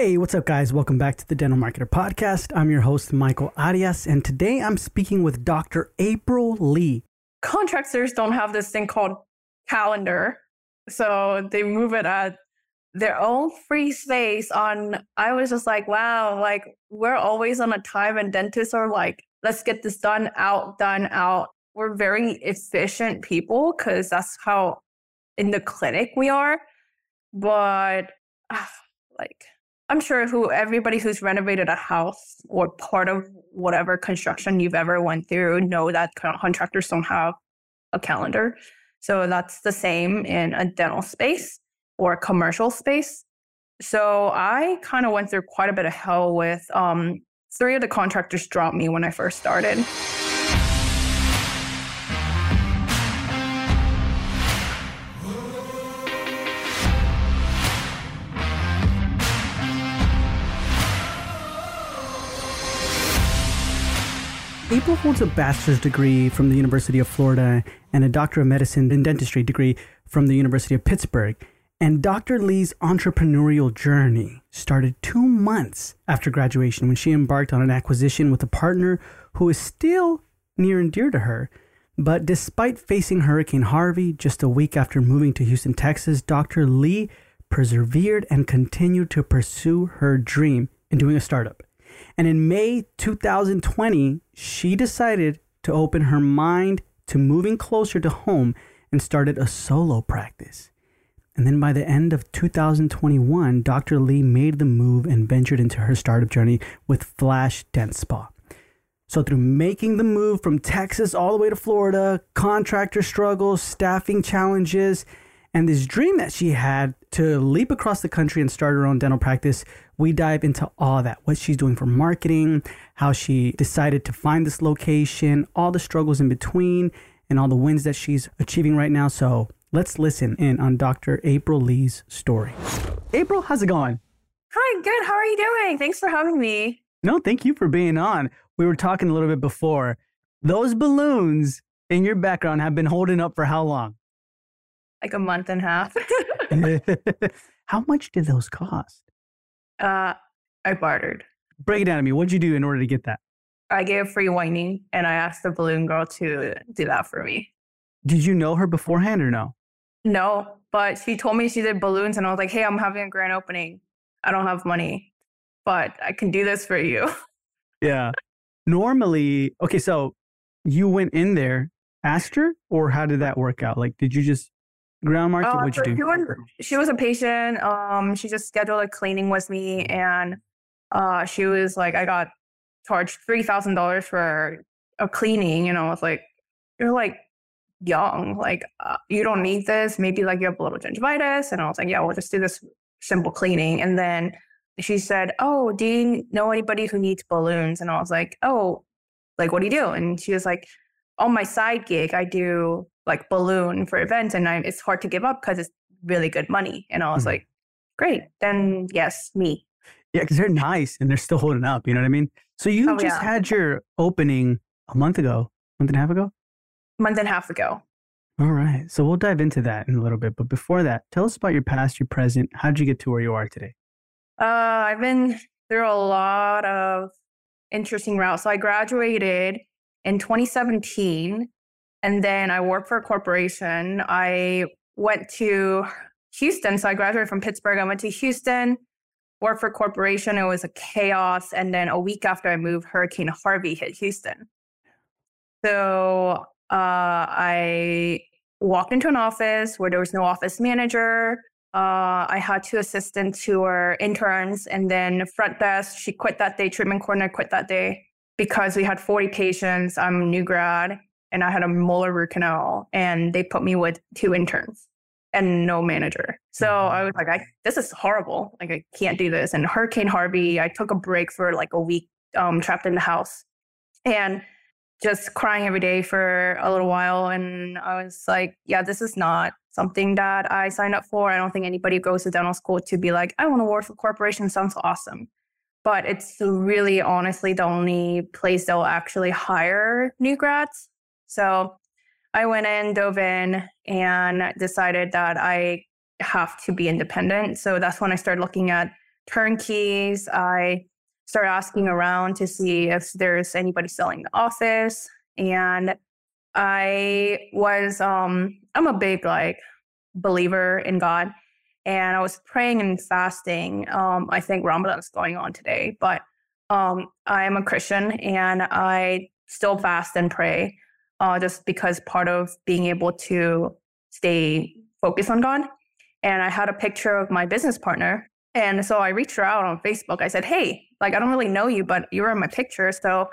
Hey, what's up, guys? Welcome back to the Dental Marketer Podcast. I'm your host, Michael Arias, and today I'm speaking with Dr. April Lee. Contractors don't have this thing called calendar. So they move it at their own free space on I was just like, wow, like we're always on a time and dentists are like, let's get this done out, done out. We're very efficient people because that's how in the clinic we are. But uh, like I'm sure who everybody who's renovated a house or part of whatever construction you've ever went through know that contractors don't have a calendar. So that's the same in a dental space or a commercial space. So I kind of went through quite a bit of hell with um, three of the contractors dropped me when I first started. April holds a bachelor's degree from the University of Florida and a doctor of medicine in dentistry degree from the University of Pittsburgh. And Dr. Lee's entrepreneurial journey started two months after graduation when she embarked on an acquisition with a partner who is still near and dear to her. But despite facing Hurricane Harvey just a week after moving to Houston, Texas, Dr. Lee persevered and continued to pursue her dream in doing a startup. And in May 2020, she decided to open her mind to moving closer to home and started a solo practice. And then by the end of 2021, Dr. Lee made the move and ventured into her startup journey with Flash Dentspa. So, through making the move from Texas all the way to Florida, contractor struggles, staffing challenges, and this dream that she had to leap across the country and start her own dental practice, we dive into all that what she's doing for marketing, how she decided to find this location, all the struggles in between, and all the wins that she's achieving right now. So let's listen in on Dr. April Lee's story. April, how's it going? Hi, good. How are you doing? Thanks for having me. No, thank you for being on. We were talking a little bit before. Those balloons in your background have been holding up for how long? Like a month and a half. how much did those cost? Uh, I bartered. Break it down to me. What'd you do in order to get that? I gave free whitening and I asked the balloon girl to do that for me. Did you know her beforehand or no? No, but she told me she did balloons and I was like, hey, I'm having a grand opening. I don't have money, but I can do this for you. Yeah. Normally, okay, so you went in there, asked her, or how did that work out? Like, did you just ground market? Uh, What'd you do? She was, she was a patient. Um, she just scheduled a cleaning with me and uh, she was like, I got charged three thousand dollars for a cleaning. You know, I was like, you're like young, like uh, you don't need this. Maybe like you have a little gingivitis, and I was like, yeah, we'll just do this simple cleaning. And then she said, oh, do you know anybody who needs balloons? And I was like, oh, like what do you do? And she was like, on my side gig, I do like balloon for events, and I, it's hard to give up because it's really good money. And I was mm-hmm. like, great, then yes, me. Yeah, because they're nice and they're still holding up. You know what I mean? So you oh, just yeah. had your opening a month ago, month and a half ago? Month and a half ago. All right. So we'll dive into that in a little bit. But before that, tell us about your past, your present. How did you get to where you are today? Uh, I've been through a lot of interesting routes. So I graduated in 2017 and then I worked for a corporation. I went to Houston. So I graduated from Pittsburgh. I went to Houston, worked for a corporation. It was a chaos. And then a week after I moved, Hurricane Harvey hit Houston. So uh, I walked into an office where there was no office manager. Uh, I had two assistants who were interns, and then front desk. She quit that day. Treatment coordinator quit that day because we had 40 patients. I'm a new grad, and I had a molar root canal, and they put me with two interns and no manager. So mm-hmm. I was like, I, this is horrible. Like, I can't do this. And Hurricane Harvey, I took a break for like a week, um, trapped in the house and just crying every day for a little while. And I was like, yeah, this is not something that I signed up for. I don't think anybody goes to dental school to be like, I want to work for a corporation. Sounds awesome. But it's really honestly the only place that will actually hire new grads. So I went in, dove in, and decided that I have to be independent. So that's when I started looking at turnkeys. I started asking around to see if there's anybody selling the office. And I was, um, I'm a big like believer in God. And I was praying and fasting. Um, I think Ramadan's going on today, but um, I am a Christian and I still fast and pray uh, just because part of being able to stay focused on God. And I had a picture of my business partner. And so I reached her out on Facebook. I said, Hey, like, I don't really know you, but you were in my picture. So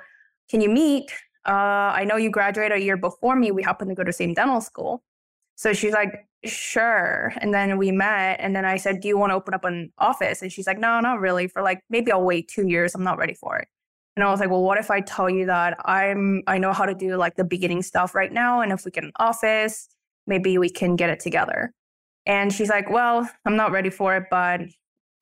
can you meet? Uh, I know you graduated a year before me. We happen to go to the same dental school. So she's like, sure. And then we met. And then I said, do you want to open up an office? And she's like, no, not really. For like, maybe I'll wait two years. I'm not ready for it. And I was like, well, what if I tell you that I'm, I know how to do like the beginning stuff right now. And if we get an office, maybe we can get it together. And she's like, well, I'm not ready for it, but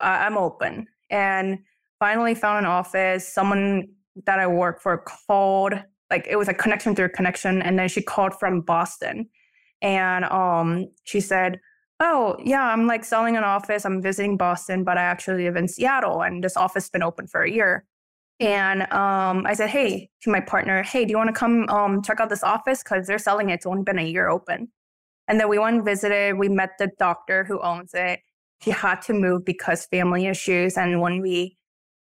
I'm open. And finally found an office. Someone that I work for called, like it was a connection through a connection. And then she called from Boston and um, she said, Oh, yeah, I'm like selling an office. I'm visiting Boston, but I actually live in Seattle and this office has been open for a year. And um, I said, Hey, to my partner, Hey, do you want to come um, check out this office? Because they're selling it. It's only been a year open. And then we went and visited. We met the doctor who owns it. He had to move because family issues. And when we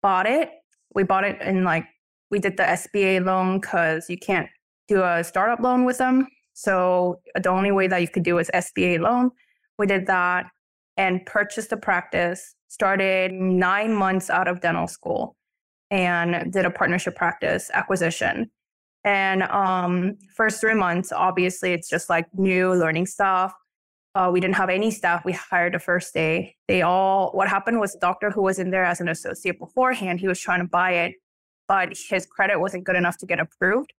bought it, we bought it in like, we did the SBA loan because you can't do a startup loan with them. So the only way that you could do is SBA loan. We did that and purchased the practice, started nine months out of dental school and did a partnership practice acquisition. And um, first three months, obviously, it's just like new learning stuff. Uh, we didn't have any staff. We hired the first day. They all, what happened was the doctor who was in there as an associate beforehand, he was trying to buy it, but his credit wasn't good enough to get approved.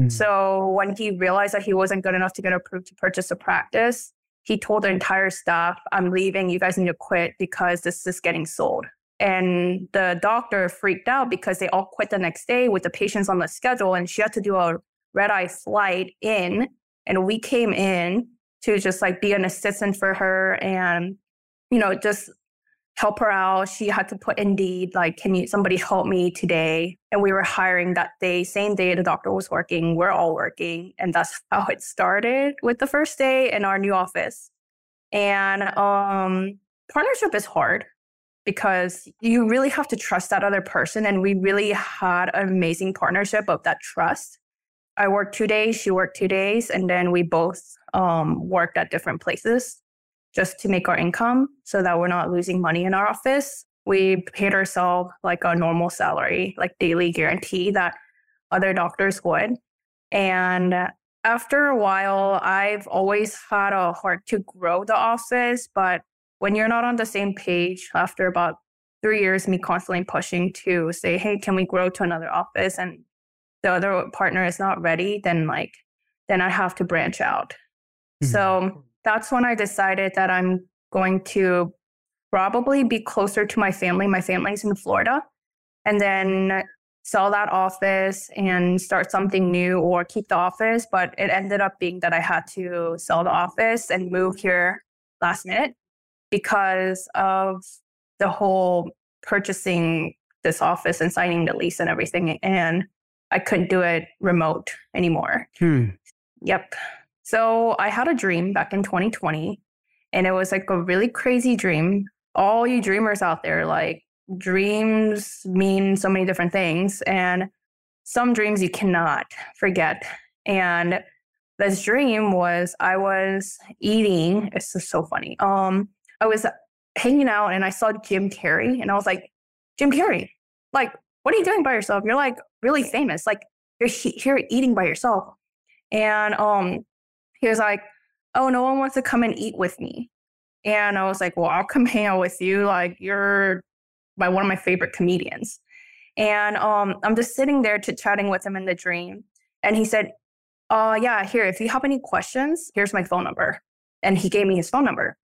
Mm. So when he realized that he wasn't good enough to get approved to purchase a practice, he told the entire staff, I'm leaving. You guys need to quit because this is getting sold. And the doctor freaked out because they all quit the next day with the patients on the schedule. And she had to do a red eye flight in. And we came in to just like be an assistant for her and, you know, just help her out. She had to put Indeed, like, can you somebody help me today? And we were hiring that day, same day the doctor was working. We're all working. And that's how it started with the first day in our new office. And um, partnership is hard because you really have to trust that other person. And we really had an amazing partnership of that trust. I worked two days, she worked two days, and then we both um, worked at different places just to make our income so that we're not losing money in our office. We paid ourselves like a normal salary, like daily guarantee that other doctors would. And after a while, I've always had a heart to grow the office, but when you're not on the same page after about three years, me constantly pushing to say, hey, can we grow to another office? And the other partner is not ready, then like, then I have to branch out. Mm-hmm. So that's when I decided that I'm going to probably be closer to my family. My family's in Florida. And then sell that office and start something new or keep the office. But it ended up being that I had to sell the office and move here last minute because of the whole purchasing this office and signing the lease and everything. And I couldn't do it remote anymore. Hmm. Yep. So I had a dream back in 2020, and it was like a really crazy dream. All you dreamers out there, like dreams mean so many different things, and some dreams you cannot forget. And this dream was I was eating. It's just so funny. Um, I was hanging out and I saw Jim Carrey, and I was like, Jim Carrey, like, what are you doing by yourself? You're like really famous. Like, you're here eating by yourself. And um, he was like, Oh, no one wants to come and eat with me. And I was like, Well, I'll come hang out with you. Like, you're my one of my favorite comedians. And um, I'm just sitting there chit chatting with him in the dream. And he said, uh, yeah, here, if you have any questions, here's my phone number. And he gave me his phone number.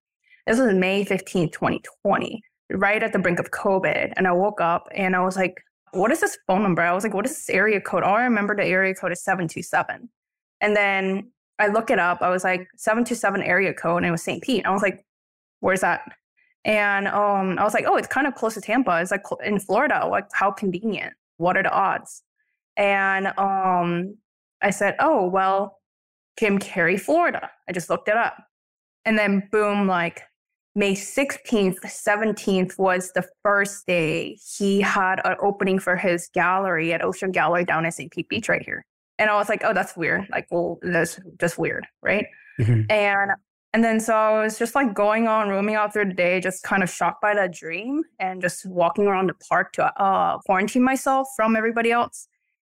This was May 15th, 2020, right at the brink of COVID. And I woke up and I was like, what is this phone number? I was like, what is this area code? All I remember the area code is 727. And then I look it up. I was like, 727 area code, and it was St. Pete. I was like, where's that? And um, I was like, oh, it's kind of close to Tampa. It's like in Florida. Like, how convenient. What are the odds? And um, I said, oh, well, Jim Carrey, Florida. I just looked it up. And then boom, like May 16th, 17th was the first day he had an opening for his gallery at Ocean Gallery down in St. Pete Beach right here. And I was like, oh, that's weird. Like, well, that's just weird. Right. Mm-hmm. And and then so I was just like going on, roaming out through the day, just kind of shocked by that dream and just walking around the park to uh, quarantine myself from everybody else.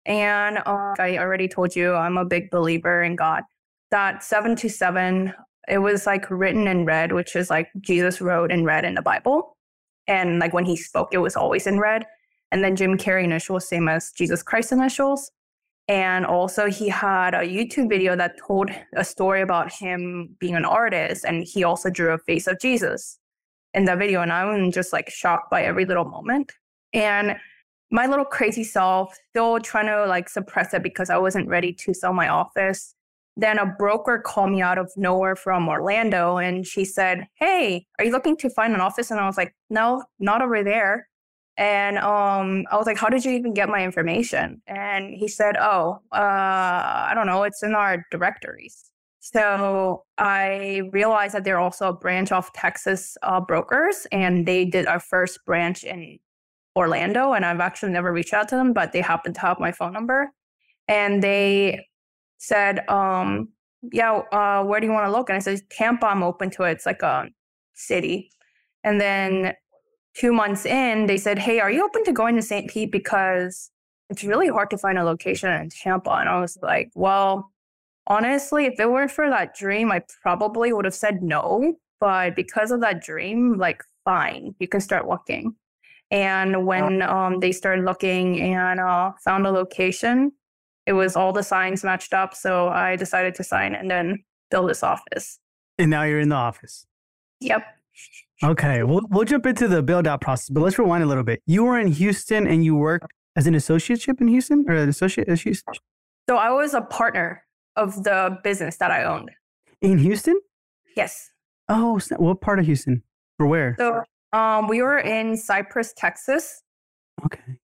And uh, I already told you, I'm a big believer in God. That seven to seven, it was like written in red, which is like Jesus wrote in red in the Bible. And like when he spoke, it was always in red. And then Jim Carrey initials, same as Jesus Christ initials. And also, he had a YouTube video that told a story about him being an artist. And he also drew a face of Jesus in that video. And I'm just like shocked by every little moment. And my little crazy self still trying to like suppress it because I wasn't ready to sell my office. Then a broker called me out of nowhere from Orlando and she said, Hey, are you looking to find an office? And I was like, No, not over there. And um, I was like, How did you even get my information? And he said, Oh, uh, I don't know. It's in our directories. So I realized that they're also a branch of Texas uh, brokers, and they did our first branch in Orlando. And I've actually never reached out to them, but they happen to have my phone number. And they said, um, Yeah, uh, where do you want to look? And I said, Tampa, I'm open to it. It's like a city. And then two months in, they said, Hey, are you open to going to St. Pete? Because it's really hard to find a location in Tampa. And I was like, Well, honestly, if it weren't for that dream, I probably would have said no. But because of that dream, like, fine, you can start looking. And when um, they started looking and uh, found a location, it was all the signs matched up. So I decided to sign and then build this office. And now you're in the office. Yep. Okay, we'll we'll jump into the build out process, but let's rewind a little bit. You were in Houston and you worked as an associateship in Houston or an associate in Houston? So I was a partner of the business that I owned. In Houston? Yes. Oh, what part of Houston? Or where? So um, we were in Cypress, Texas. Okay.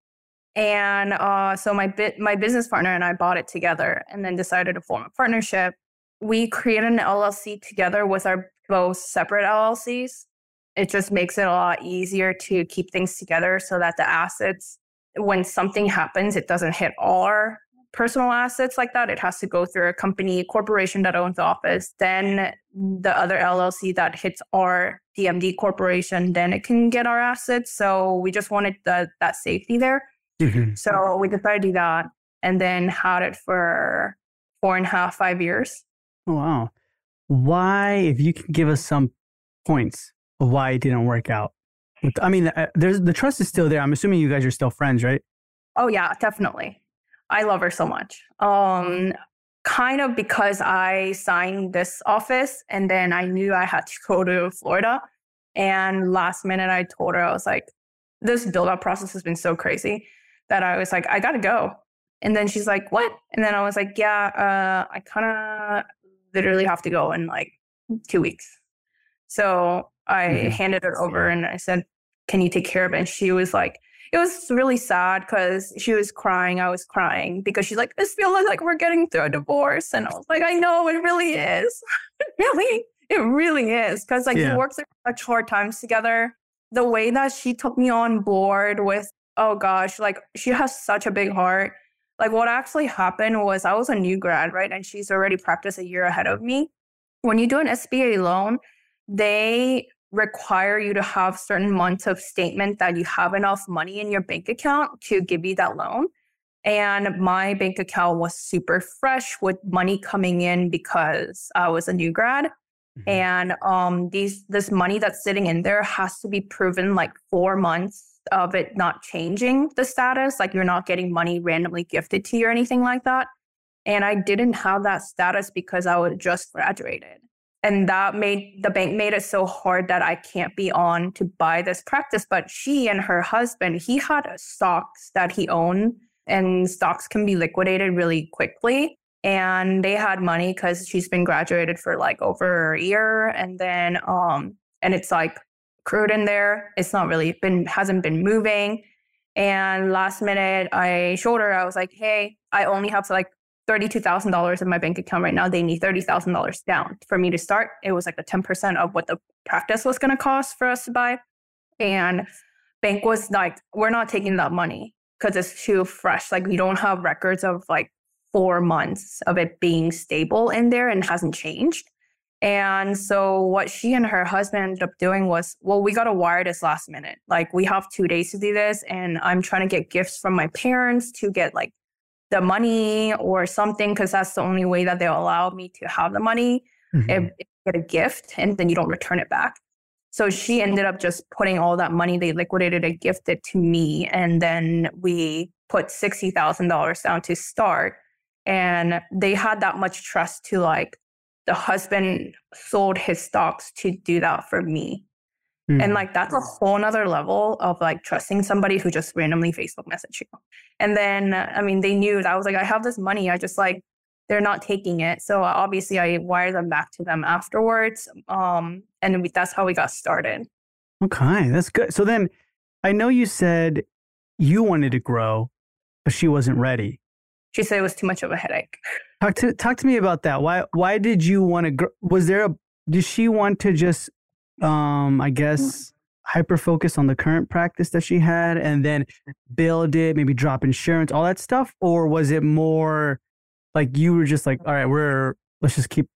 And uh, so my my business partner and I bought it together and then decided to form a partnership. We created an LLC together with our both separate LLCs it just makes it a lot easier to keep things together so that the assets, when something happens, it doesn't hit all our personal assets like that. It has to go through a company, corporation that owns the office, then the other LLC that hits our DMD corporation, then it can get our assets. So we just wanted the, that safety there. Mm-hmm. So we decided to do that and then had it for four and a half, five years. Wow. Why, if you can give us some points of why it didn't work out. I mean, uh, there's the trust is still there. I'm assuming you guys are still friends, right? Oh yeah, definitely. I love her so much. Um, kind of because I signed this office and then I knew I had to go to Florida. And last minute, I told her I was like, this build up process has been so crazy that I was like, I gotta go. And then she's like, what? And then I was like, yeah, uh, I kind of literally have to go in like two weeks. So I mm-hmm. handed it over and I said, Can you take care of it? And she was like, it was really sad because she was crying. I was crying because she's like, this feels like we're getting through a divorce. And I was like, I know it really is. really, it really is. Because like yeah. we worked through such hard times together. The way that she took me on board with, oh gosh, like she has such a big heart. Like what actually happened was I was a new grad, right? And she's already practiced a year ahead of me. When you do an SBA loan, they require you to have certain months of statement that you have enough money in your bank account to give you that loan. And my bank account was super fresh with money coming in because I was a new grad. Mm-hmm. And um, these this money that's sitting in there has to be proven like four months of it not changing the status, like you're not getting money randomly gifted to you or anything like that. And I didn't have that status because I was just graduated and that made the bank made it so hard that I can't be on to buy this practice. But she and her husband, he had stocks that he owned, and stocks can be liquidated really quickly. And they had money because she's been graduated for like over a year, and then um, and it's like accrued in there. It's not really been hasn't been moving. And last minute, I showed her. I was like, "Hey, I only have like thirty-two thousand dollars in my bank account right now. They need thirty thousand dollars down for me to start. It was like the ten percent of what the practice was going to cost for us to buy." And bank was like, "We're not taking that money because it's too fresh. Like we don't have records of like four months of it being stable in there and hasn't changed." And so what she and her husband ended up doing was, well, we got to wire this last minute. Like we have two days to do this. And I'm trying to get gifts from my parents to get like the money or something, because that's the only way that they'll allow me to have the money. Mm-hmm. If, if get a gift and then you don't return it back. So she ended up just putting all that money they liquidated and gifted to me. And then we put $60,000 down to start. And they had that much trust to like the husband sold his stocks to do that for me. Mm. And like that's a whole nother level of like trusting somebody who just randomly Facebook messaged you. And then I mean they knew that I was like, I have this money. I just like they're not taking it. So obviously I wired them back to them afterwards. Um and we, that's how we got started. Okay, that's good. So then I know you said you wanted to grow, but she wasn't ready. She said it was too much of a headache. Talk to talk to me about that. Why why did you want to? Gr- was there a? Did she want to just, um, I guess, hyper focus on the current practice that she had, and then build it, maybe drop insurance, all that stuff, or was it more like you were just like, all right, we're let's just keep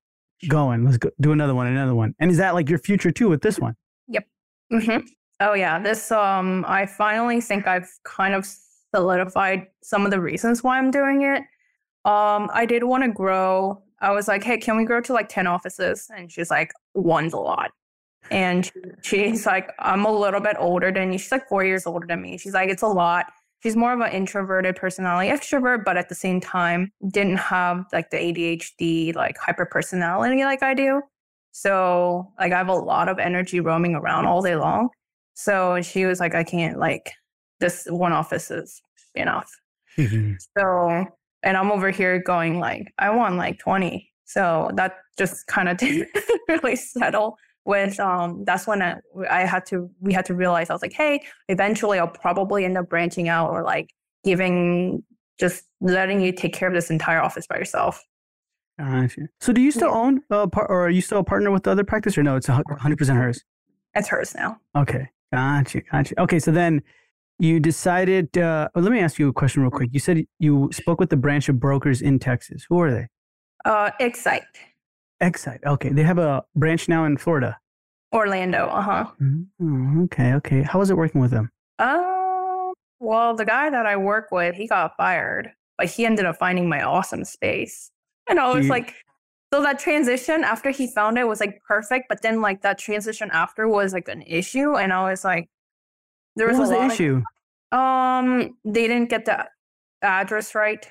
going, let's go, do another one, another one, and is that like your future too with this one? Yep. Mm-hmm. Oh yeah, this um, I finally think I've kind of solidified some of the reasons why I'm doing it. Um, I did want to grow. I was like, hey, can we grow to like 10 offices? And she's like, one's a lot. And she's like, I'm a little bit older than you. She's like four years older than me. She's like, it's a lot. She's more of an introverted personality, extrovert, but at the same time, didn't have like the ADHD, like hyper personality like I do. So, like, I have a lot of energy roaming around all day long. So she was like, I can't like this one office is enough. Mm-hmm. So, and I'm over here going like, I want like 20. So that just kind of didn't really settle with, um, that's when I, I had to, we had to realize, I was like, hey, eventually I'll probably end up branching out or like giving, just letting you take care of this entire office by yourself. Gotcha. So do you still yeah. own a part, or are you still a partner with the other practice or no, it's 100% hers? It's hers now. Okay. Gotcha. Gotcha. Okay. So then you decided, uh, oh, let me ask you a question real quick. You said you spoke with the branch of brokers in Texas. Who are they? Uh, Excite. Excite. Okay. They have a branch now in Florida. Orlando. Uh huh. Mm-hmm. Okay. Okay. How was it working with them? Uh, well, the guy that I work with, he got fired, but he ended up finding my awesome space. And I was you... like, so that transition after he found it was like perfect, but then like that transition after was like an issue. And I was like, there was, what was the issue? Of, um, they didn't get the address right.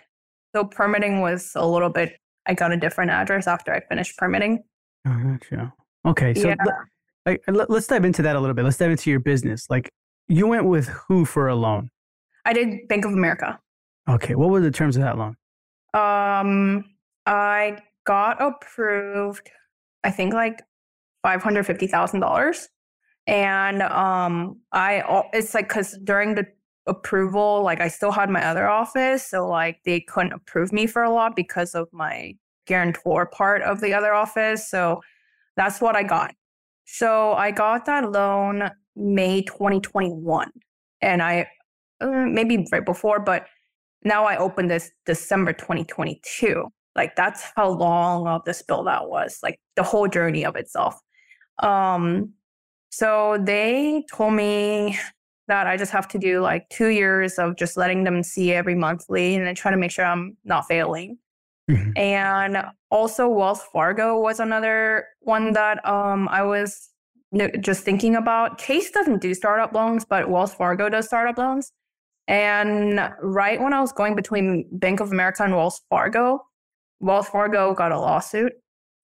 So permitting was a little bit. I got a different address after I finished permitting. Oh, gotcha. Okay, so yeah. like, let's dive into that a little bit. Let's dive into your business. Like, you went with who for a loan? I did Bank of America. Okay, what were the terms of that loan? Um, I got approved. I think like five hundred fifty thousand dollars and um i it's like because during the approval like i still had my other office so like they couldn't approve me for a lot because of my guarantor part of the other office so that's what i got. So i got that loan may 2021 and i uh, maybe right before but now i opened this december 2022 like that's how long of this build out was like the whole journey of itself. Um so they told me that I just have to do like two years of just letting them see every monthly and then try to make sure I'm not failing. Mm-hmm. And also Wells Fargo was another one that um, I was just thinking about. Chase doesn't do startup loans, but Wells Fargo does startup loans. And right when I was going between Bank of America and Wells Fargo, Wells Fargo got a lawsuit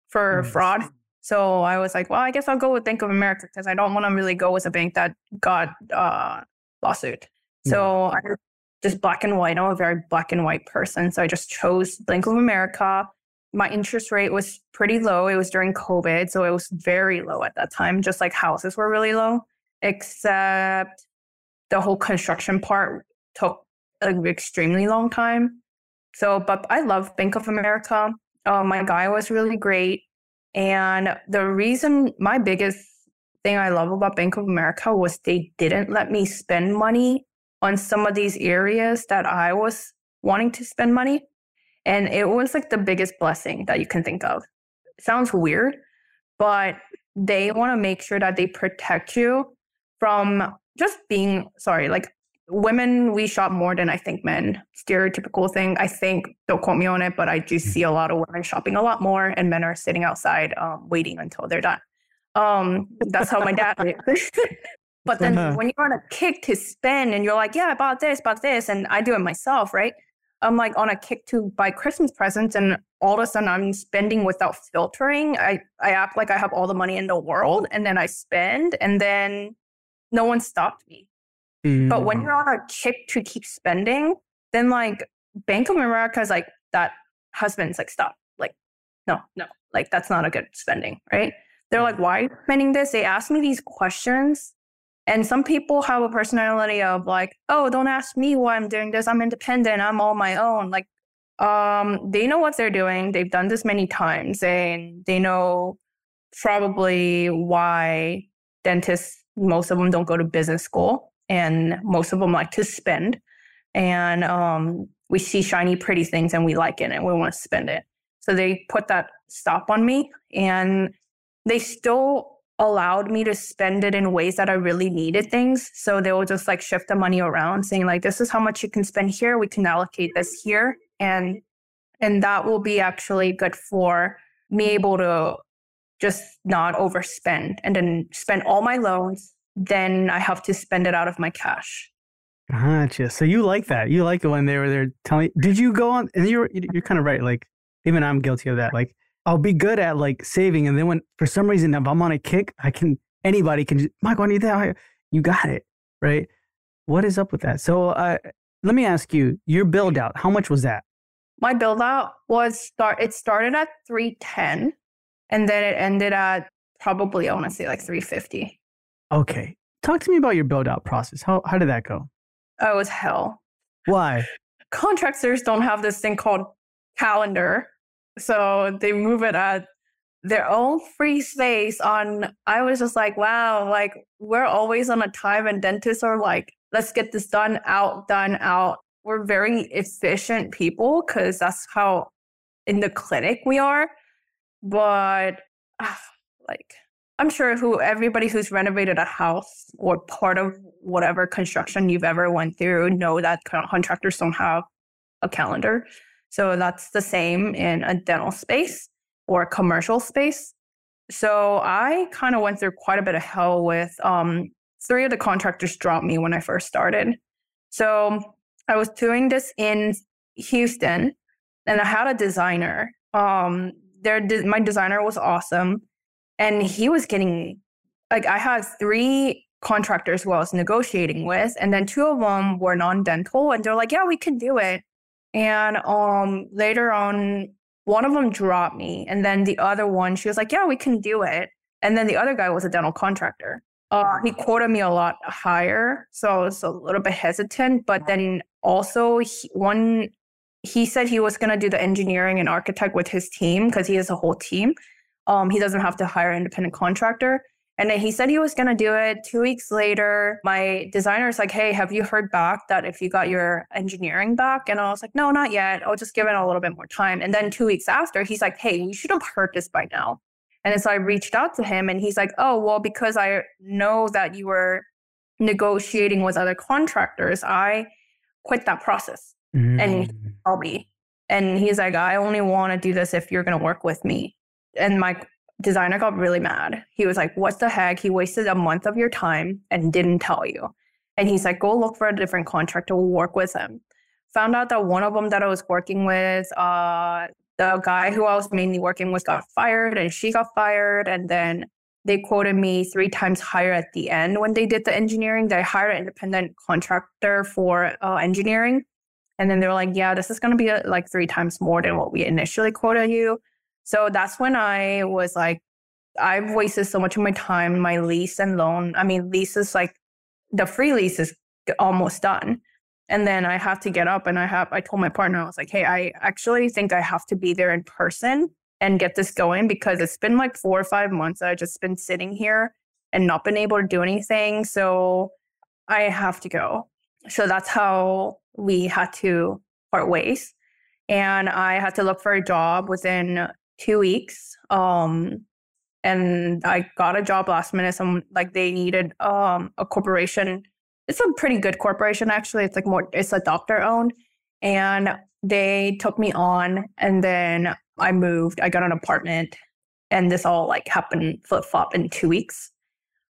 for fraud. So I was like, well, I guess I'll go with Bank of America because I don't want to really go with a bank that got uh, lawsuit. So I just black and white. I'm a very black and white person. So I just chose Bank of America. My interest rate was pretty low. It was during COVID. So it was very low at that time, just like houses were really low. except the whole construction part took an extremely long time. So, but I love Bank of America. Uh, my guy was really great. And the reason, my biggest thing I love about Bank of America was they didn't let me spend money on some of these areas that I was wanting to spend money. And it was like the biggest blessing that you can think of. Sounds weird, but they want to make sure that they protect you from just being sorry, like women we shop more than I think men. Stereotypical thing. I think don't quote me on it, but I do see a lot of women shopping a lot more, and men are sitting outside um, waiting until they're done. Um, that's how my dad. but then uh-huh. when you're on a kick to spend, and you're like, yeah, I bought this, bought this, and I do it myself, right? I'm like on a kick to buy Christmas presents, and all of a sudden I'm spending without filtering. I I act like I have all the money in the world, and then I spend, and then no one stopped me. Mm. But when mm. you're on a kick to keep spending, then like Bank of America is like that husband's like, stop. Like, no, no, like that's not a good spending, right? They're like, why are you spending this? They ask me these questions. And some people have a personality of like, oh, don't ask me why I'm doing this. I'm independent. I'm all my own. Like, um, they know what they're doing. They've done this many times and they know probably why dentists, most of them don't go to business school and most of them like to spend. And um, we see shiny, pretty things and we like it and we want to spend it. So they put that stop on me and they still allowed me to spend it in ways that I really needed things. So they will just like shift the money around saying like this is how much you can spend here, we can allocate this here and and that will be actually good for me able to just not overspend and then spend all my loans then I have to spend it out of my cash. Gotcha. So you like that? You like it when they were there telling? Did you go on? And you're you're kind of right. Like even I'm guilty of that. Like I'll be good at like saving, and then when for some reason if I'm on a kick, I can anybody can just Michael, I need that. You got it, right? What is up with that? So uh, let me ask you, your build out. How much was that? My build out was start. It started at three ten, and then it ended at probably I want to say like three fifty. Okay. Talk to me about your build out process. How, how did that go? Oh, it was hell. Why? Contractors don't have this thing called calendar. So they move it at their own free space on I was just like, wow, like we're always on a time and dentists are like, let's get this done out, done out. We're very efficient people because that's how in the clinic we are. But uh, like I'm sure who everybody who's renovated a house or part of whatever construction you've ever went through know that contractors don't have a calendar. So that's the same in a dental space or a commercial space. So I kind of went through quite a bit of hell with um, three of the contractors dropped me when I first started. So I was doing this in Houston and I had a designer. Um, my designer was awesome and he was getting like I had three contractors who I was negotiating with, and then two of them were non-dental, and they're like, "Yeah, we can do it." And um, later on, one of them dropped me, and then the other one, she was like, "Yeah, we can do it." And then the other guy was a dental contractor. Uh, he quoted me a lot higher, so I was a little bit hesitant. But then also, he, one he said he was going to do the engineering and architect with his team because he has a whole team. Um, he doesn't have to hire an independent contractor. And then he said he was going to do it. Two weeks later, my designer is like, Hey, have you heard back that if you got your engineering back? And I was like, No, not yet. I'll just give it a little bit more time. And then two weeks after, he's like, Hey, you should have heard this by now. And so I reached out to him and he's like, Oh, well, because I know that you were negotiating with other contractors, I quit that process. Mm. And I'll be. And he's like, I only want to do this if you're going to work with me and my designer got really mad. He was like, What the heck? He wasted a month of your time and didn't tell you. And he's like, Go look for a different contractor, we'll work with him. Found out that one of them that I was working with, uh, the guy who I was mainly working with got fired and she got fired. And then they quoted me three times higher at the end when they did the engineering. They hired an independent contractor for uh, engineering. And then they were like, yeah, this is going to be uh, like three times more than what we initially quoted you. So that's when I was like, I've wasted so much of my time, my lease and loan. I mean, lease is like the free lease is almost done. And then I have to get up and I have, I told my partner, I was like, hey, I actually think I have to be there in person and get this going because it's been like four or five months. I've just been sitting here and not been able to do anything. So I have to go. So that's how we had to part ways. And I had to look for a job within two weeks. Um, and I got a job last minute. Some like they needed um, a corporation. It's a pretty good corporation actually. It's like more. It's a doctor owned, and they took me on. And then I moved. I got an apartment, and this all like happened flip flop in two weeks.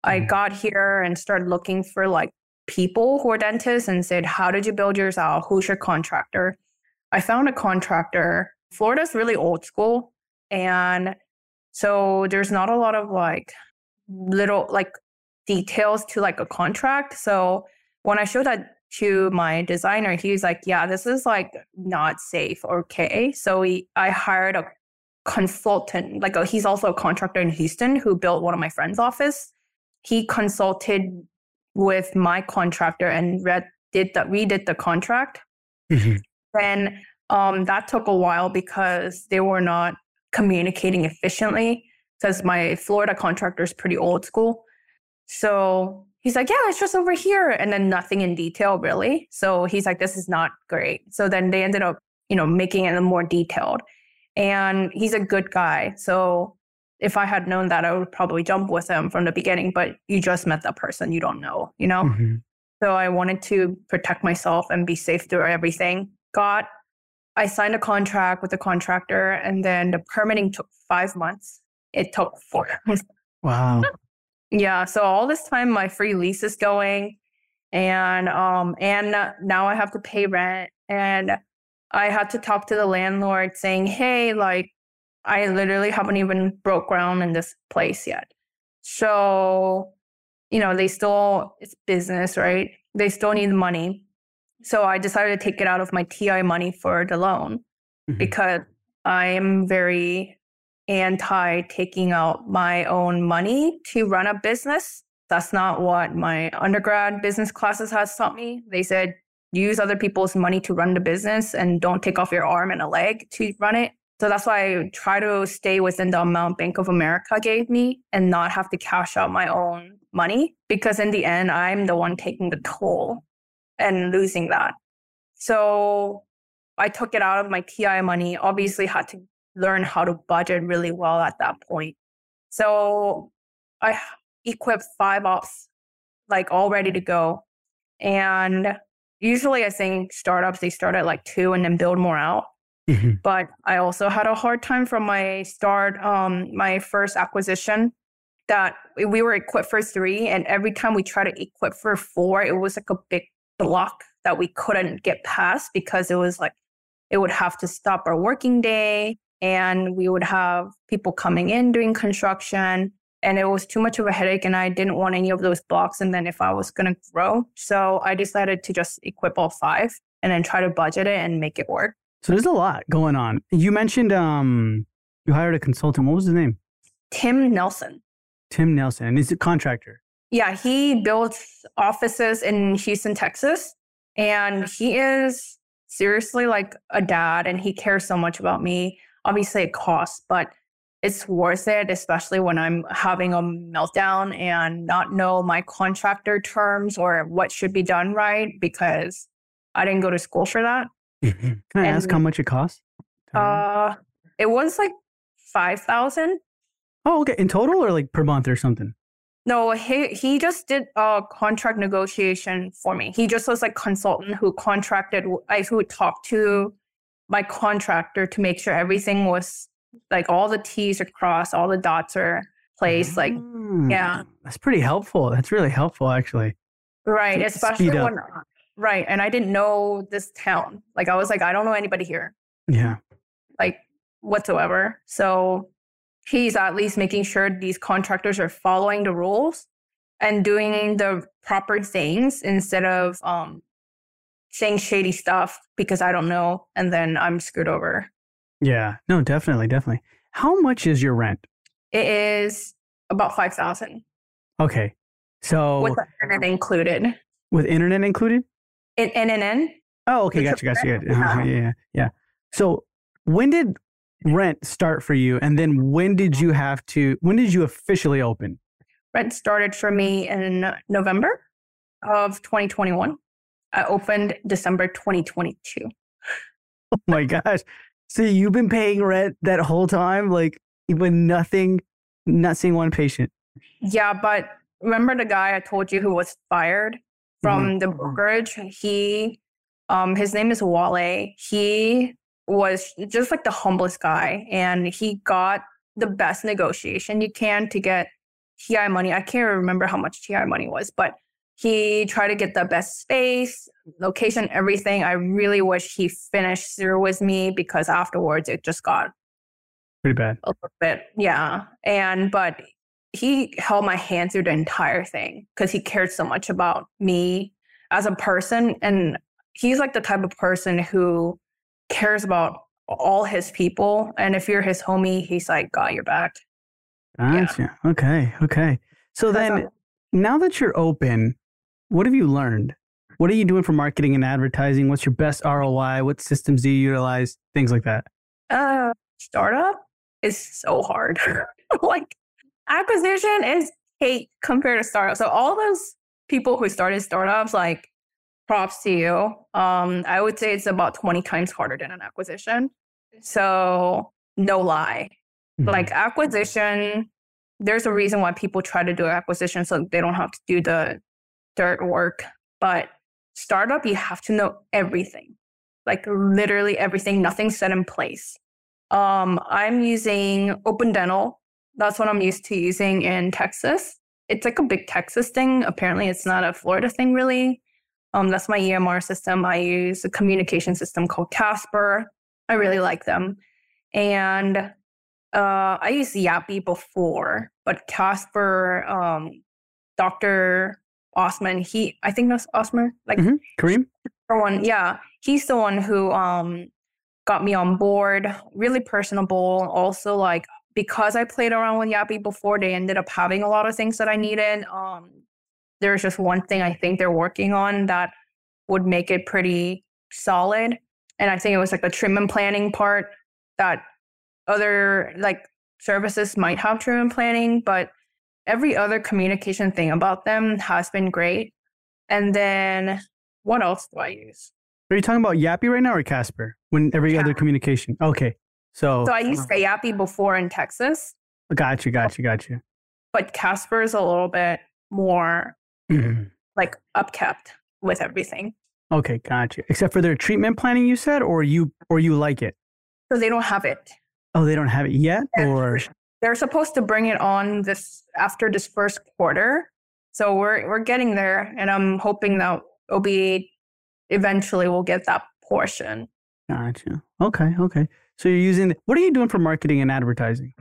I mm-hmm. got here and started looking for like people who are dentists and said, How did you build yours out? Who's your contractor? I found a contractor. Florida's really old school. And so there's not a lot of like little like details to like a contract. So when I showed that to my designer, he was like, Yeah, this is like not safe or okay. So he, I hired a consultant, like a, he's also a contractor in Houston who built one of my friend's office. He consulted with my contractor and read did that redid the contract. Mm-hmm. Then um, that took a while because they were not communicating efficiently because my Florida contractor is pretty old school. So he's like, yeah, it's just over here. And then nothing in detail, really. So he's like, this is not great. So then they ended up, you know, making it more detailed. And he's a good guy. So if I had known that, I would probably jump with him from the beginning, but you just met that person, you don't know, you know? Mm-hmm. So I wanted to protect myself and be safe through everything. Got, I signed a contract with the contractor, and then the permitting took five months. It took four. Wow. yeah. So all this time, my free lease is going, and um, and now I have to pay rent, and I had to talk to the landlord saying, hey, like I literally haven't even broke ground in this place yet. So, you know, they still, it's business, right? They still need money. So I decided to take it out of my TI money for the loan mm-hmm. because I am very anti taking out my own money to run a business. That's not what my undergrad business classes has taught me. They said use other people's money to run the business and don't take off your arm and a leg to run it. So that's why I try to stay within the amount Bank of America gave me and not have to cash out my own money because in the end, I'm the one taking the toll and losing that. So I took it out of my TI money, obviously had to learn how to budget really well at that point. So I equipped five ops like all ready to go. And usually I think startups, they start at like two and then build more out. Mm-hmm. But I also had a hard time from my start, um, my first acquisition that we were equipped for three. And every time we try to equip for four, it was like a big block that we couldn't get past because it was like, it would have to stop our working day and we would have people coming in doing construction and it was too much of a headache and i didn't want any of those blocks and then if i was going to grow so i decided to just equip all five and then try to budget it and make it work so there's a lot going on. You mentioned um you hired a consultant. What was his name? Tim Nelson. Tim Nelson. And he's a contractor. Yeah, he builds offices in Houston, Texas. And he is seriously like a dad and he cares so much about me. Obviously it costs, but it's worth it, especially when I'm having a meltdown and not know my contractor terms or what should be done right because I didn't go to school for that. Can I and, ask how much it costs? Uh, it was like five thousand. Oh, okay. In total, or like per month, or something. No, he he just did a contract negotiation for me. He just was like consultant who contracted. I who talked to my contractor to make sure everything was like all the T's are crossed, all the dots are placed. Like, mm, yeah, that's pretty helpful. That's really helpful, actually. Right, especially when Right. And I didn't know this town. Like I was like, I don't know anybody here. Yeah. Like whatsoever. So he's at least making sure these contractors are following the rules and doing the proper things instead of um saying shady stuff because I don't know and then I'm screwed over. Yeah. No, definitely, definitely. How much is your rent? It is about five thousand. Okay. So with the internet included. With internet included? In NNN. Oh, okay, gotcha, gotcha, gotcha. Yeah, yeah, yeah. So when did rent start for you, and then when did you have to? When did you officially open? Rent started for me in November of 2021. I opened December 2022. Oh my gosh! So you've been paying rent that whole time, like when nothing, not seeing one patient. Yeah, but remember the guy I told you who was fired from mm-hmm. the brokerage? He, um, his name is Wale. He was just like the humblest guy, and he got the best negotiation you can to get TI money. I can't remember how much TI money was, but he tried to get the best space, location, everything. I really wish he finished through with me because afterwards it just got pretty bad. A little bit, yeah. And but he held my hand through the entire thing because he cared so much about me as a person. And he's like the type of person who cares about all his people. And if you're his homie, he's like, got your back. Gotcha. Yeah. Okay. Okay. So then, now that you're open, what have you learned? What are you doing for marketing and advertising? What's your best ROI? What systems do you utilize? Things like that. Uh, startup is so hard. like acquisition is hate compared to startup. So all those people who started startups, like props to you. Um, I would say it's about 20 times harder than an acquisition. So no lie. Mm-hmm. Like acquisition, there's a reason why people try to do acquisition so they don't have to do the dirt work. But startup, you have to know everything. Like literally everything, nothing set in place. Um, I'm using Open Dental that's what I'm used to using in Texas. It's like a big Texas thing. Apparently, it's not a Florida thing, really. Um, that's my EMR system. I use a communication system called Kasper. I really like them. And uh, I used Yapi before, but Kasper, um, Dr. Osman, he, I think that's Osman, like mm-hmm. Kareem. One, yeah, he's the one who um, got me on board. Really personable. Also, like because I played around with Yapi before, they ended up having a lot of things that I needed. Um, there's just one thing I think they're working on that would make it pretty solid. And I think it was like the treatment planning part that other like services might have treatment planning, but every other communication thing about them has been great. And then what else do I use? Are you talking about Yapi right now or Kasper? When every other communication? Okay. So, so I used Yapi before in Texas. Got you, got you, got you. But Kasper is a little bit more mm-hmm. like upkept with everything. Okay, got you. Except for their treatment planning, you said, or you or you like it. So they don't have it. Oh, they don't have it yet, or they're supposed to bring it on this after this first quarter. So we're we're getting there, and I'm hoping that OB eventually will get that portion. Gotcha. Okay, okay. So you're using what are you doing for marketing and advertising?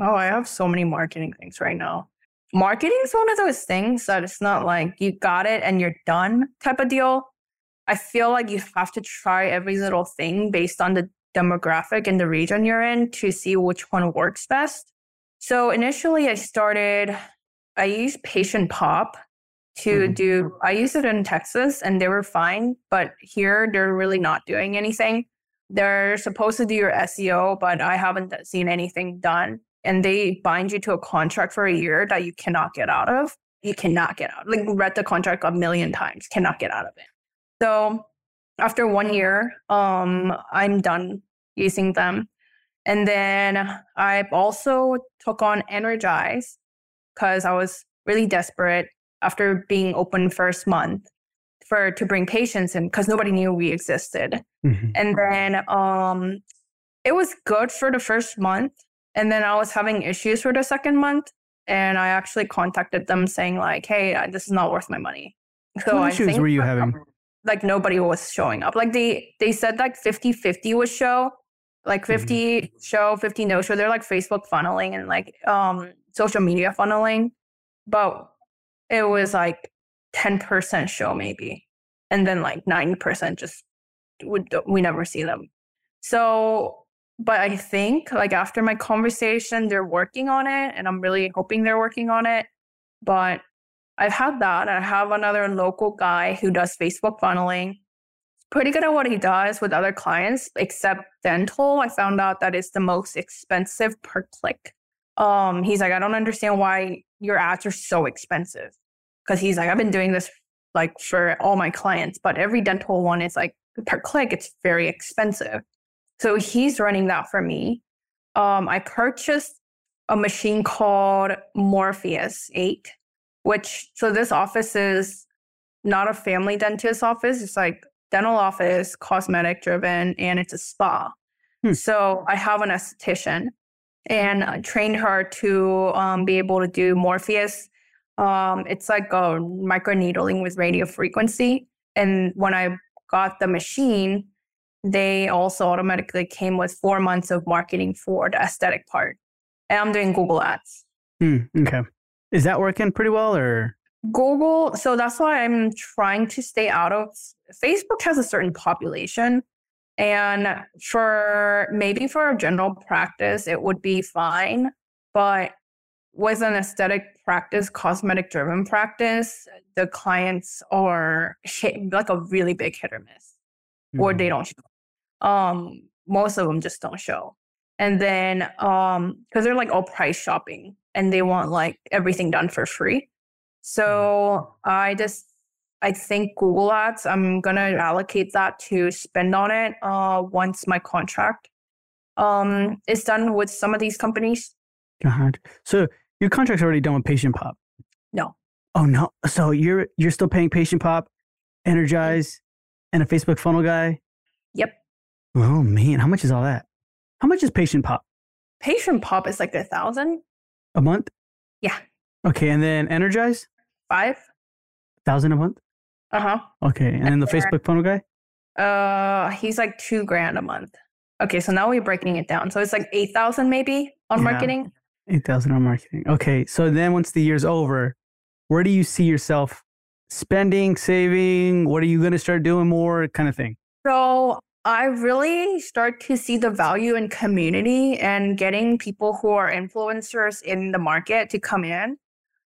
Oh, I have so many marketing things right now. Marketing is one of those things that it's not like you got it and you're done type of deal. I feel like you have to try every little thing based on the demographic and the region you're in to see which one works best. So initially I started I used PatientPop to mm-hmm. do I used it in Texas and they were fine, but here they're really not doing anything. They're supposed to do your SEO, but I haven't seen anything done. And they bind you to a contract for a year that you cannot get out of. You cannot get out. Like read the contract a million times, cannot get out of it. So after one year, um, I'm done using them. And then I also took on Energize because I was really desperate after being open first month for to bring patients in because nobody knew we existed. Mm-hmm. And then um, it was good for the first month, and then I was having issues for the second month, and I actually contacted them saying like, "Hey, this is not worth my money." So what issues were you having? Like nobody was showing up. Like they they said like 50-50 was show, like mm-hmm. 50 mm-hmm. show, 50 no show. They're like Facebook funneling and like um social media funneling. But it was like 10% show maybe and then like 90% just would we never see them so but I think like after my conversation, they're working on it and I'm really hoping they're working on it. But I've had that. I have another local guy who does Facebook funneling. Pretty good at what he does with other clients, except dental. I found out that it's the most expensive per click. Um, he's like, I don't understand why your ads are so expensive. Cause he's like, I've been doing this like for all my clients, but every dental one is like per click, it's very expensive. So he's running that for me. Um, I purchased a machine called Morpheus 8, which, so this office is not a family dentist office. It's like dental office, cosmetic driven, and it's a spa. Hmm. So I have an esthetician and I trained her to um, be able to do Morpheus. Um, it's like a microneedling with radio frequency. And when I got the machine, they also automatically came with four months of marketing for the aesthetic part. And I'm doing Google ads. Hmm, okay. Is that working pretty well or? Google, so that's why I'm trying to stay out of Facebook has a certain population. And for maybe for a general practice, it would be fine. But with an aesthetic practice, cosmetic driven practice, the clients are hit, like a really big hit or miss, mm-hmm. or they mm-hmm. don't show. Um, most of them just don't show. And then, um, because they're like all price shopping and they want like everything done for free. So mm-hmm. I just, I think Google Ads, I'm gonna allocate that to spend on it uh, once my contract um, is done with some of these companies. God. So your contract's already done with PatientPop. No. Oh no. So you're you're still paying PatientPop, Energize, and a Facebook funnel guy? Yep. Oh man, how much is all that? How much is PatientPop? Patient Pop is like a thousand. A month? Yeah. Okay, and then Energize? five thousand a month? Uh-huh. Okay. And then the Facebook funnel guy? Uh he's like two grand a month. Okay, so now we're breaking it down. So it's like eight thousand maybe on yeah. marketing. Eight thousand on marketing. Okay, so then once the year's over, where do you see yourself spending, saving? What are you going to start doing more, kind of thing? So I really start to see the value in community and getting people who are influencers in the market to come in.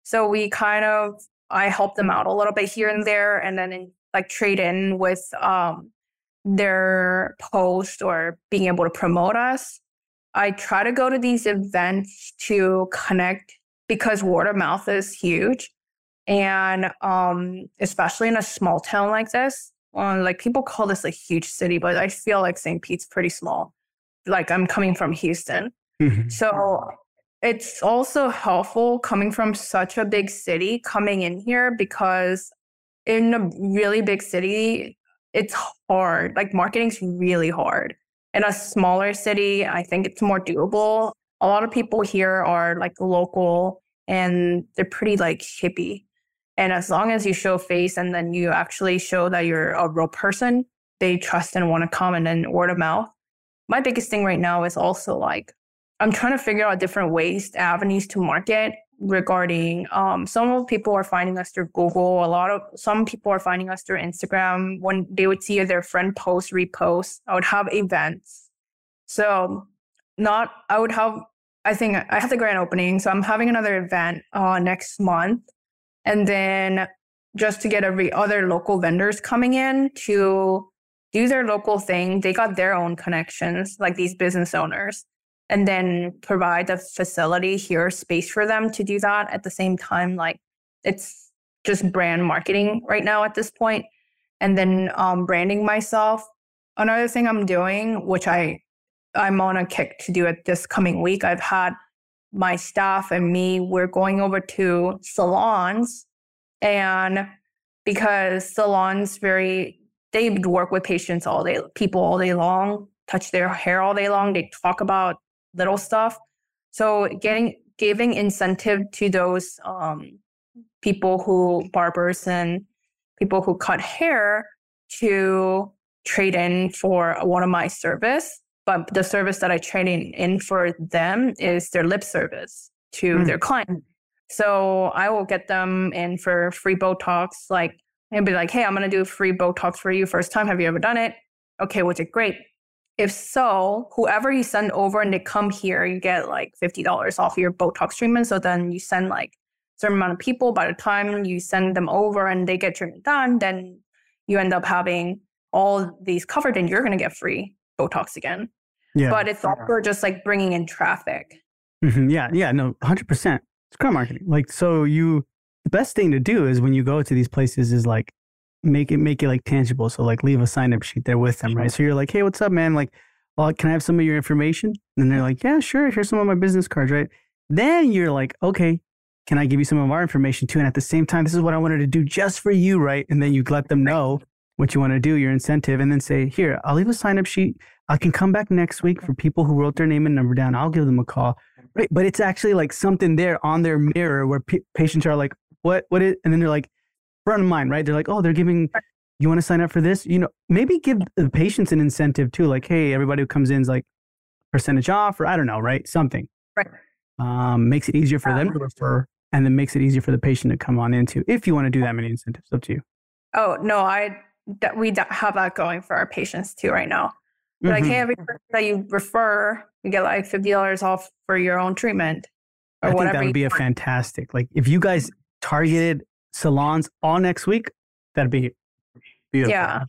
So we kind of I help them out a little bit here and there, and then in, like trade in with um, their post or being able to promote us. I try to go to these events to connect because word of mouth is huge. And um, especially in a small town like this, uh, like people call this a huge city, but I feel like St. Pete's pretty small. Like I'm coming from Houston. Mm-hmm. So it's also helpful coming from such a big city coming in here because in a really big city, it's hard. Like marketing's really hard in a smaller city, I think it's more doable. A lot of people here are like local and they're pretty like hippie. And as long as you show face and then you actually show that you're a real person, they trust and want to come and then word of mouth. My biggest thing right now is also like, I'm trying to figure out different ways, avenues to market regarding um, some people are finding us through Google. A lot of some people are finding us through Instagram. When they would see their friend post, repost, I would have events. So not I would have I think I have the grand opening. So I'm having another event uh, next month. And then just to get every other local vendors coming in to do their local thing. They got their own connections, like these business owners and then provide a facility here, space for them to do that at the same time. Like it's just brand marketing right now at this point, and then um, branding myself. Another thing I'm doing, which I I'm on a kick to do it this coming week. I've had my staff and me. We're going over to salons, and because salons very they work with patients all day, people all day long, touch their hair all day long. They talk about little stuff. So getting giving incentive to those um, people who barbers and people who cut hair to trade in for one of my service. But the service that I train in, for them is their lip service to mm. their client. So I will get them in for free Botox, like and be like, hey, I'm gonna do free Botox for you first time. Have you ever done it? Okay, which is great. If so, whoever you send over and they come here, you get like $50 off your Botox treatment. So then you send like a certain amount of people. By the time you send them over and they get treatment done, then you end up having all these covered and you're going to get free Botox again. Yeah. But it's also just like bringing in traffic. Mm-hmm. Yeah. Yeah. No, 100%. It's crowd marketing. Like, so you, the best thing to do is when you go to these places is like make it, make it like tangible. So like leave a sign up sheet there with them, right? So you're like, hey, what's up, man? Like, well, can I have some of your information? And they're like, yeah, sure. Here's some of my business cards, right? Then you're like, okay, can I give you some of our information too? And at the same time, this is what I wanted to do just for you, right? And then you let them know what you want to do, your incentive, and then say, here, I'll leave a sign up sheet. I can come back next week for people who wrote their name and number down. I'll give them a call. Right. But it's actually like something there on their mirror where p- patients are like, what, what is, and then they're like, front of mind, right? They're like, oh, they're giving, you want to sign up for this? You know, maybe give the patients an incentive too. Like, hey, everybody who comes in is like percentage off or I don't know, right? Something. Right. Um, makes it easier for them to refer and then makes it easier for the patient to come on into if you want to do that many incentives up to you. Oh, no, I, we have that going for our patients too right now. Mm-hmm. Like, hey, every person that you refer, you get like fifty dollars off for your own treatment. Or I think that would be a fantastic. Like, if you guys targeted salons all next week, that'd be beautiful. Yeah,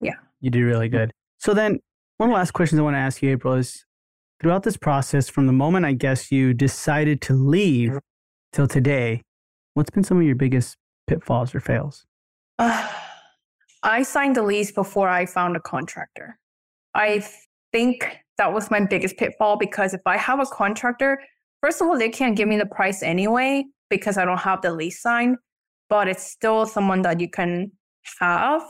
yeah, you did really good. So then, one last question I want to ask you, April, is throughout this process, from the moment I guess you decided to leave till today, what's been some of your biggest pitfalls or fails? Uh, I signed the lease before I found a contractor. I think that was my biggest pitfall because if I have a contractor, first of all, they can't give me the price anyway because I don't have the lease signed, but it's still someone that you can have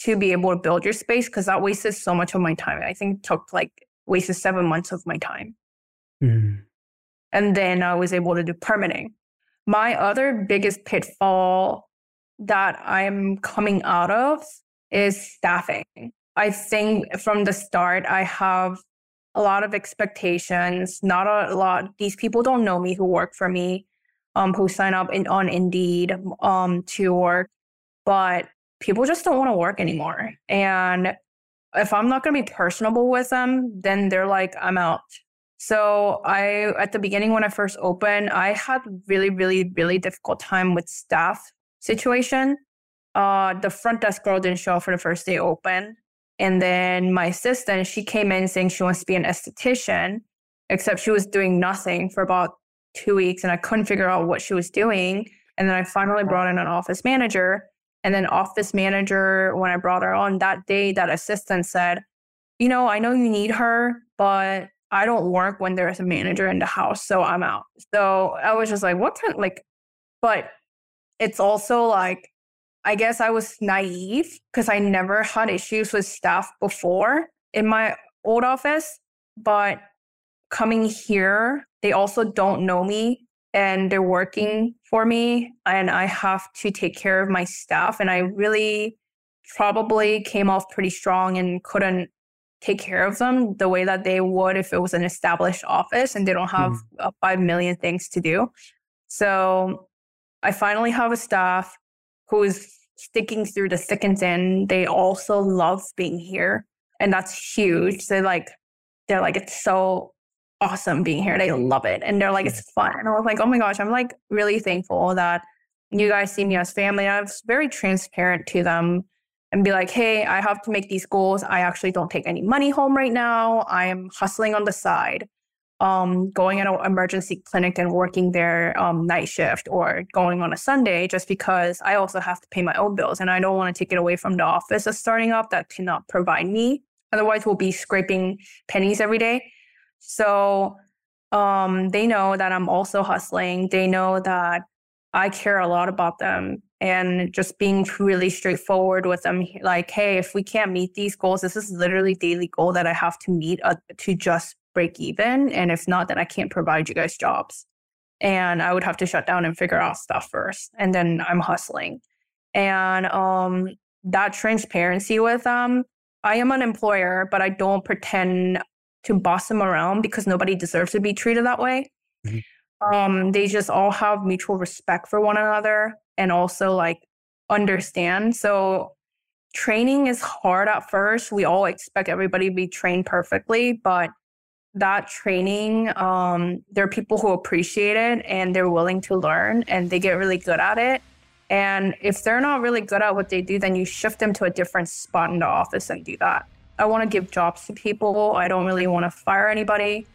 to be able to build your space because that wasted so much of my time. I think took like wasted seven months of my time. Mm. And then I was able to do permitting. My other biggest pitfall that I'm coming out of is staffing. I think from the start, I have a lot of expectations. Not a lot. These people don't know me who work for me, um, who sign up in, on Indeed um, to work, but people just don't want to work anymore. And if I'm not going to be personable with them, then they're like, I'm out. So I, at the beginning when I first opened, I had really, really, really difficult time with staff situation. Uh, the front desk girl didn't show up for the first day open. And then my assistant, she came in saying she wants to be an esthetician, except she was doing nothing for about two weeks and I couldn't figure out what she was doing. And then I finally brought in an office manager. And then office manager, when I brought her on that day, that assistant said, you know, I know you need her, but I don't work when there's a manager in the house, so I'm out. So I was just like, what kind like, but it's also like I guess I was naive because I never had issues with staff before in my old office. But coming here, they also don't know me and they're working for me. And I have to take care of my staff. And I really probably came off pretty strong and couldn't take care of them the way that they would if it was an established office and they don't have mm. 5 million things to do. So I finally have a staff who is sticking through the thick and thin. They also love being here. And that's huge. They like, they're like, it's so awesome being here. They love it. And they're like, it's fun. And I was like, oh my gosh, I'm like really thankful that you guys see me as family. I was very transparent to them and be like, hey, I have to make these goals. I actually don't take any money home right now. I am hustling on the side um, going at an emergency clinic and working their um, night shift or going on a Sunday just because I also have to pay my own bills and I don't want to take it away from the office that's starting up that cannot provide me. Otherwise, we'll be scraping pennies every day. So um, they know that I'm also hustling. They know that I care a lot about them and just being really straightforward with them like hey if we can't meet these goals this is literally daily goal that i have to meet uh, to just break even. And if not, then I can't provide you guys jobs. And I would have to shut down and figure out stuff first. And then I'm hustling. And um, that transparency with them, I am an employer, but I don't pretend to boss them around because nobody deserves to be treated that way. Mm-hmm. Um, they just all have mutual respect for one another and also like understand. So training is hard at first. We all expect everybody to be trained perfectly, but that training, um, there are people who appreciate it and they're willing to learn and they get really good at it. And if they're not really good at what they do, then you shift them to a different spot in the office and do that. I want to give jobs to people. I don't really want to fire anybody.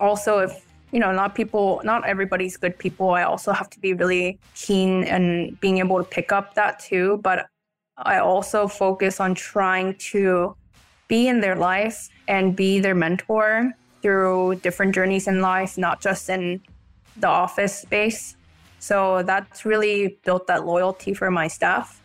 Also, if you know, not people, not everybody's good people. I also have to be really keen and being able to pick up that too. But I also focus on trying to be in their life and be their mentor through different journeys in life, not just in the office space. So that's really built that loyalty for my staff.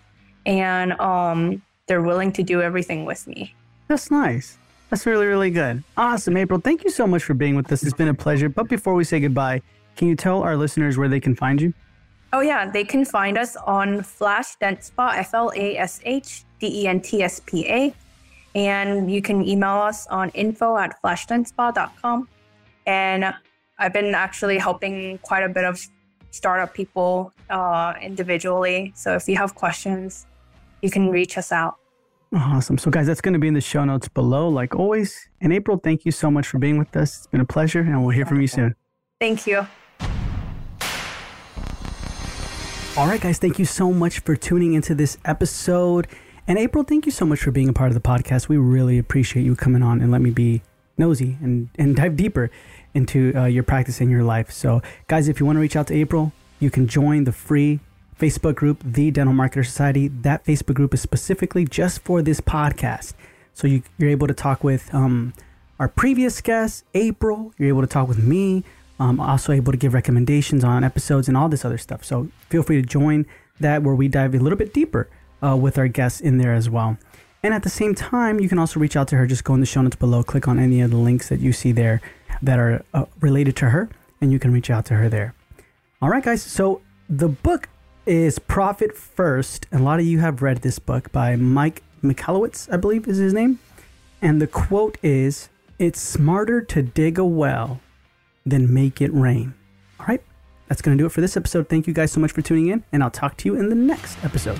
And um, they're willing to do everything with me. That's nice. That's really, really good. Awesome, April. Thank you so much for being with us. It's been a pleasure. But before we say goodbye, can you tell our listeners where they can find you? Oh, yeah. They can find us on Flash Dent Spa, F L A S H D E N T S P A. And you can email us on info at flashdentspa.com. And I've been actually helping quite a bit of startup people uh, individually. So if you have questions, you can reach us out. Awesome. So, guys, that's going to be in the show notes below, like always. And April, thank you so much for being with us. It's been a pleasure, and we'll hear from you soon. Thank you. All right, guys, thank you so much for tuning into this episode. And April, thank you so much for being a part of the podcast. We really appreciate you coming on and let me be nosy and, and dive deeper into uh, your practice in your life. So, guys, if you want to reach out to April, you can join the free Facebook group, The Dental Marketer Society. That Facebook group is specifically just for this podcast. So you, are able to talk with um, our previous guest, April. You're able to talk with me. Um, also able to give recommendations on episodes and all this other stuff. So feel free to join that where we dive a little bit deeper uh, with our guests in there as well. And at the same time, you can also reach out to her. Just go in the show notes below, click on any of the links that you see there that are uh, related to her, and you can reach out to her there. All right, guys. So the book is Profit First. And a lot of you have read this book by Mike Michalowicz, I believe is his name. And the quote is It's smarter to dig a well than make it rain. All right, that's going to do it for this episode. Thank you guys so much for tuning in, and I'll talk to you in the next episode.